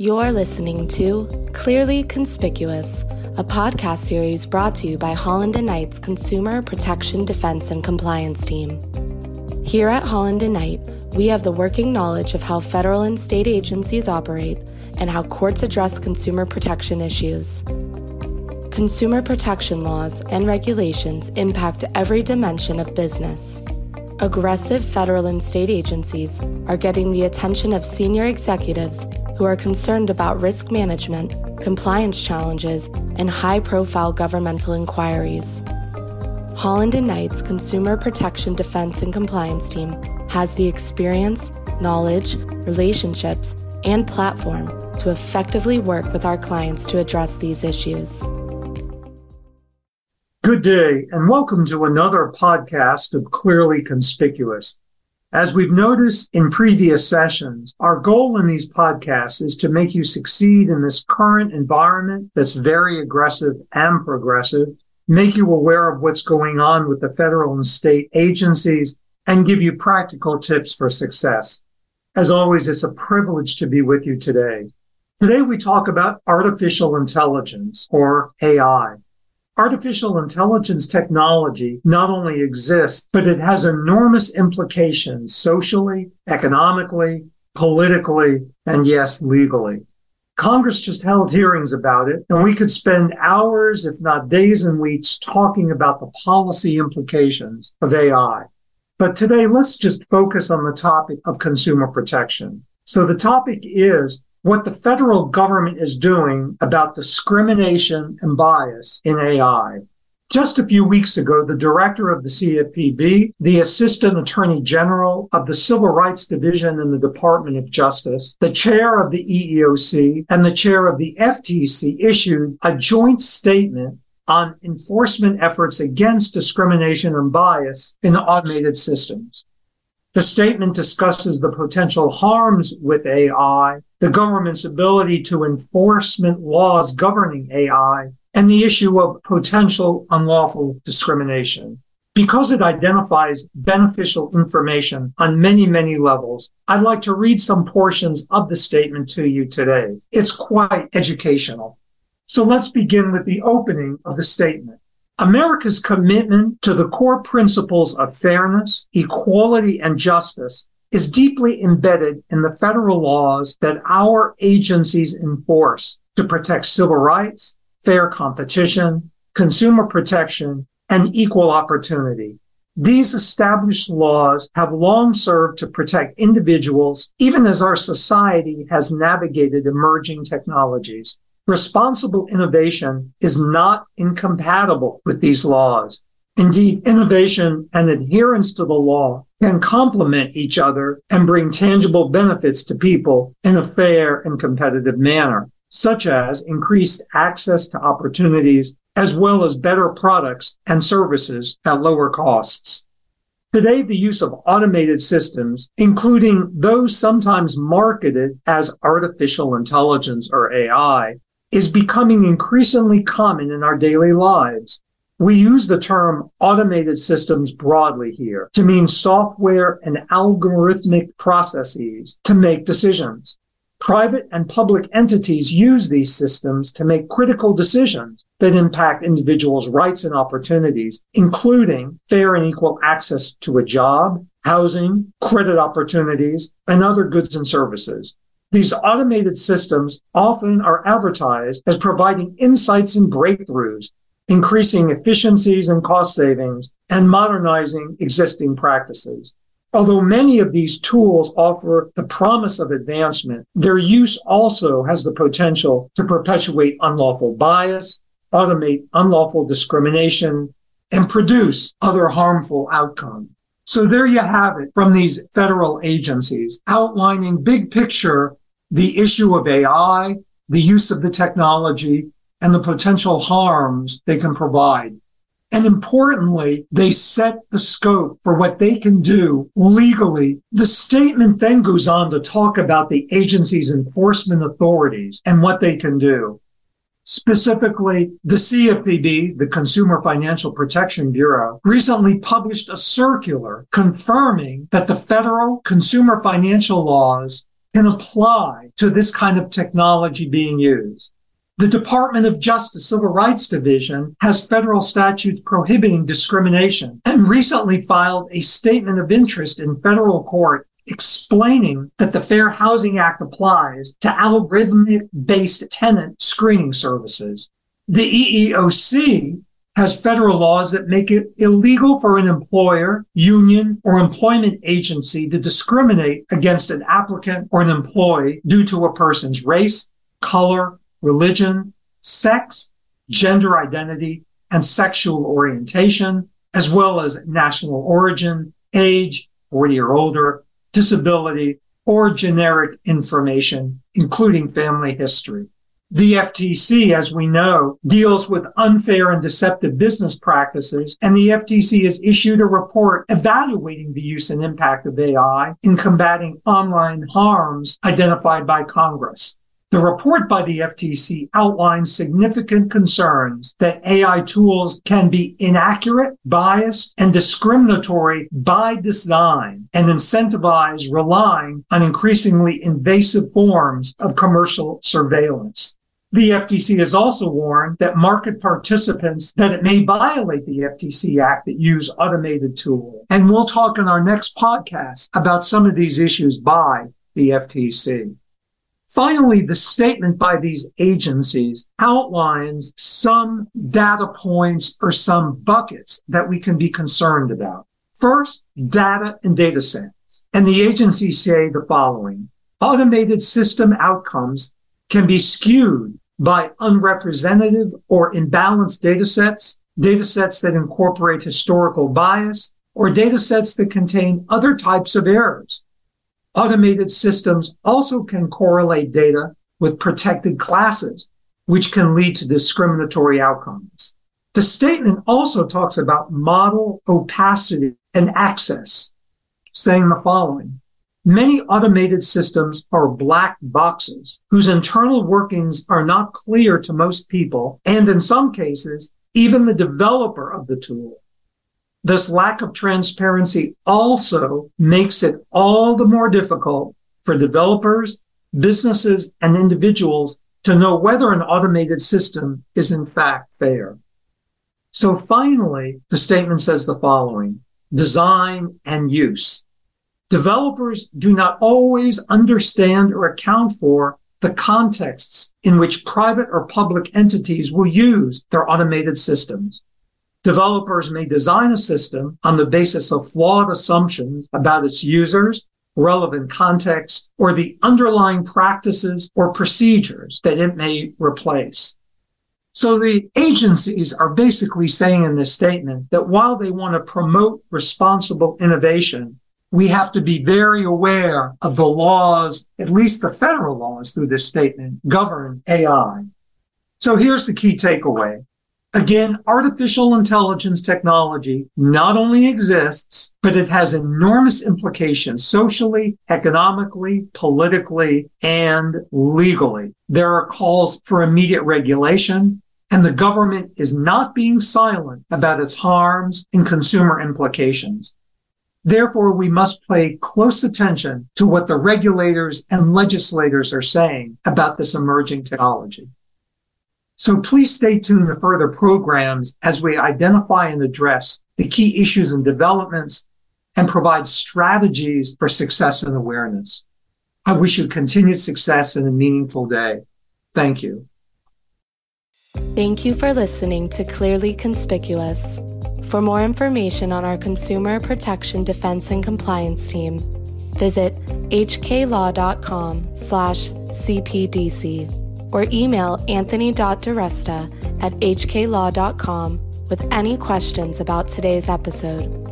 You're listening to Clearly Conspicuous, a podcast series brought to you by Holland and Knight's Consumer Protection Defense and Compliance Team. Here at Holland and Knight, we have the working knowledge of how federal and state agencies operate and how courts address consumer protection issues. Consumer protection laws and regulations impact every dimension of business. Aggressive federal and state agencies are getting the attention of senior executives who are concerned about risk management, compliance challenges, and high profile governmental inquiries. Holland and Knight's Consumer Protection Defense and Compliance Team has the experience, knowledge, relationships, and platform to effectively work with our clients to address these issues. Good day, and welcome to another podcast of Clearly Conspicuous. As we've noticed in previous sessions, our goal in these podcasts is to make you succeed in this current environment that's very aggressive and progressive, make you aware of what's going on with the federal and state agencies, and give you practical tips for success. As always, it's a privilege to be with you today. Today we talk about artificial intelligence or AI artificial intelligence technology not only exists, but it has enormous implications socially, economically, politically, and yes, legally. Congress just held hearings about it, and we could spend hours, if not days and weeks, talking about the policy implications of AI. But today, let's just focus on the topic of consumer protection. So the topic is what the federal government is doing about discrimination and bias in AI. Just a few weeks ago, the director of the CFPB, the assistant attorney general of the Civil Rights Division in the Department of Justice, the chair of the EEOC, and the chair of the FTC issued a joint statement on enforcement efforts against discrimination and bias in automated systems. The statement discusses the potential harms with AI, the government's ability to enforcement laws governing AI, and the issue of potential unlawful discrimination. Because it identifies beneficial information on many, many levels, I'd like to read some portions of the statement to you today. It's quite educational. So let's begin with the opening of the statement. America's commitment to the core principles of fairness, equality, and justice is deeply embedded in the federal laws that our agencies enforce to protect civil rights, fair competition, consumer protection, and equal opportunity. These established laws have long served to protect individuals, even as our society has navigated emerging technologies. Responsible innovation is not incompatible with these laws. Indeed, innovation and adherence to the law can complement each other and bring tangible benefits to people in a fair and competitive manner, such as increased access to opportunities as well as better products and services at lower costs. Today, the use of automated systems, including those sometimes marketed as artificial intelligence or AI, is becoming increasingly common in our daily lives. We use the term automated systems broadly here to mean software and algorithmic processes to make decisions. Private and public entities use these systems to make critical decisions that impact individuals' rights and opportunities, including fair and equal access to a job, housing, credit opportunities, and other goods and services. These automated systems often are advertised as providing insights and breakthroughs, increasing efficiencies and cost savings, and modernizing existing practices. Although many of these tools offer the promise of advancement, their use also has the potential to perpetuate unlawful bias, automate unlawful discrimination, and produce other harmful outcomes. So there you have it from these federal agencies outlining big picture the issue of AI, the use of the technology, and the potential harms they can provide. And importantly, they set the scope for what they can do legally. The statement then goes on to talk about the agency's enforcement authorities and what they can do. Specifically, the CFPB, the Consumer Financial Protection Bureau, recently published a circular confirming that the federal consumer financial laws can apply to this kind of technology being used. The Department of Justice Civil Rights Division has federal statutes prohibiting discrimination and recently filed a statement of interest in federal court explaining that the Fair Housing Act applies to algorithmic based tenant screening services. The EEOC has federal laws that make it illegal for an employer, union, or employment agency to discriminate against an applicant or an employee due to a person's race, color, religion, sex, gender identity, and sexual orientation, as well as national origin, age, 40 or older, disability, or generic information, including family history. The FTC, as we know, deals with unfair and deceptive business practices, and the FTC has issued a report evaluating the use and impact of AI in combating online harms identified by Congress. The report by the FTC outlines significant concerns that AI tools can be inaccurate, biased, and discriminatory by design and incentivize relying on increasingly invasive forms of commercial surveillance. The FTC has also warned that market participants that it may violate the FTC Act that use automated tools. And we'll talk in our next podcast about some of these issues by the FTC. Finally, the statement by these agencies outlines some data points or some buckets that we can be concerned about. First, data and data sets. And the agencies say the following. Automated system outcomes can be skewed by unrepresentative or imbalanced data sets, data sets that incorporate historical bias, or data sets that contain other types of errors. Automated systems also can correlate data with protected classes, which can lead to discriminatory outcomes. The statement also talks about model opacity and access, saying the following. Many automated systems are black boxes whose internal workings are not clear to most people. And in some cases, even the developer of the tool. This lack of transparency also makes it all the more difficult for developers, businesses, and individuals to know whether an automated system is in fact fair. So finally, the statement says the following, design and use. Developers do not always understand or account for the contexts in which private or public entities will use their automated systems. Developers may design a system on the basis of flawed assumptions about its users, relevant context, or the underlying practices or procedures that it may replace. So the agencies are basically saying in this statement that while they want to promote responsible innovation, we have to be very aware of the laws, at least the federal laws through this statement, govern AI. So here's the key takeaway. Again, artificial intelligence technology not only exists, but it has enormous implications socially, economically, politically, and legally. There are calls for immediate regulation, and the government is not being silent about its harms and consumer implications. Therefore, we must pay close attention to what the regulators and legislators are saying about this emerging technology. So please stay tuned to further programs as we identify and address the key issues and developments and provide strategies for success and awareness. I wish you continued success and a meaningful day. Thank you. Thank you for listening to Clearly Conspicuous. For more information on our Consumer Protection Defense and Compliance team, visit hklaw.com slash cpdc or email anthony.diresta at hklaw.com with any questions about today's episode.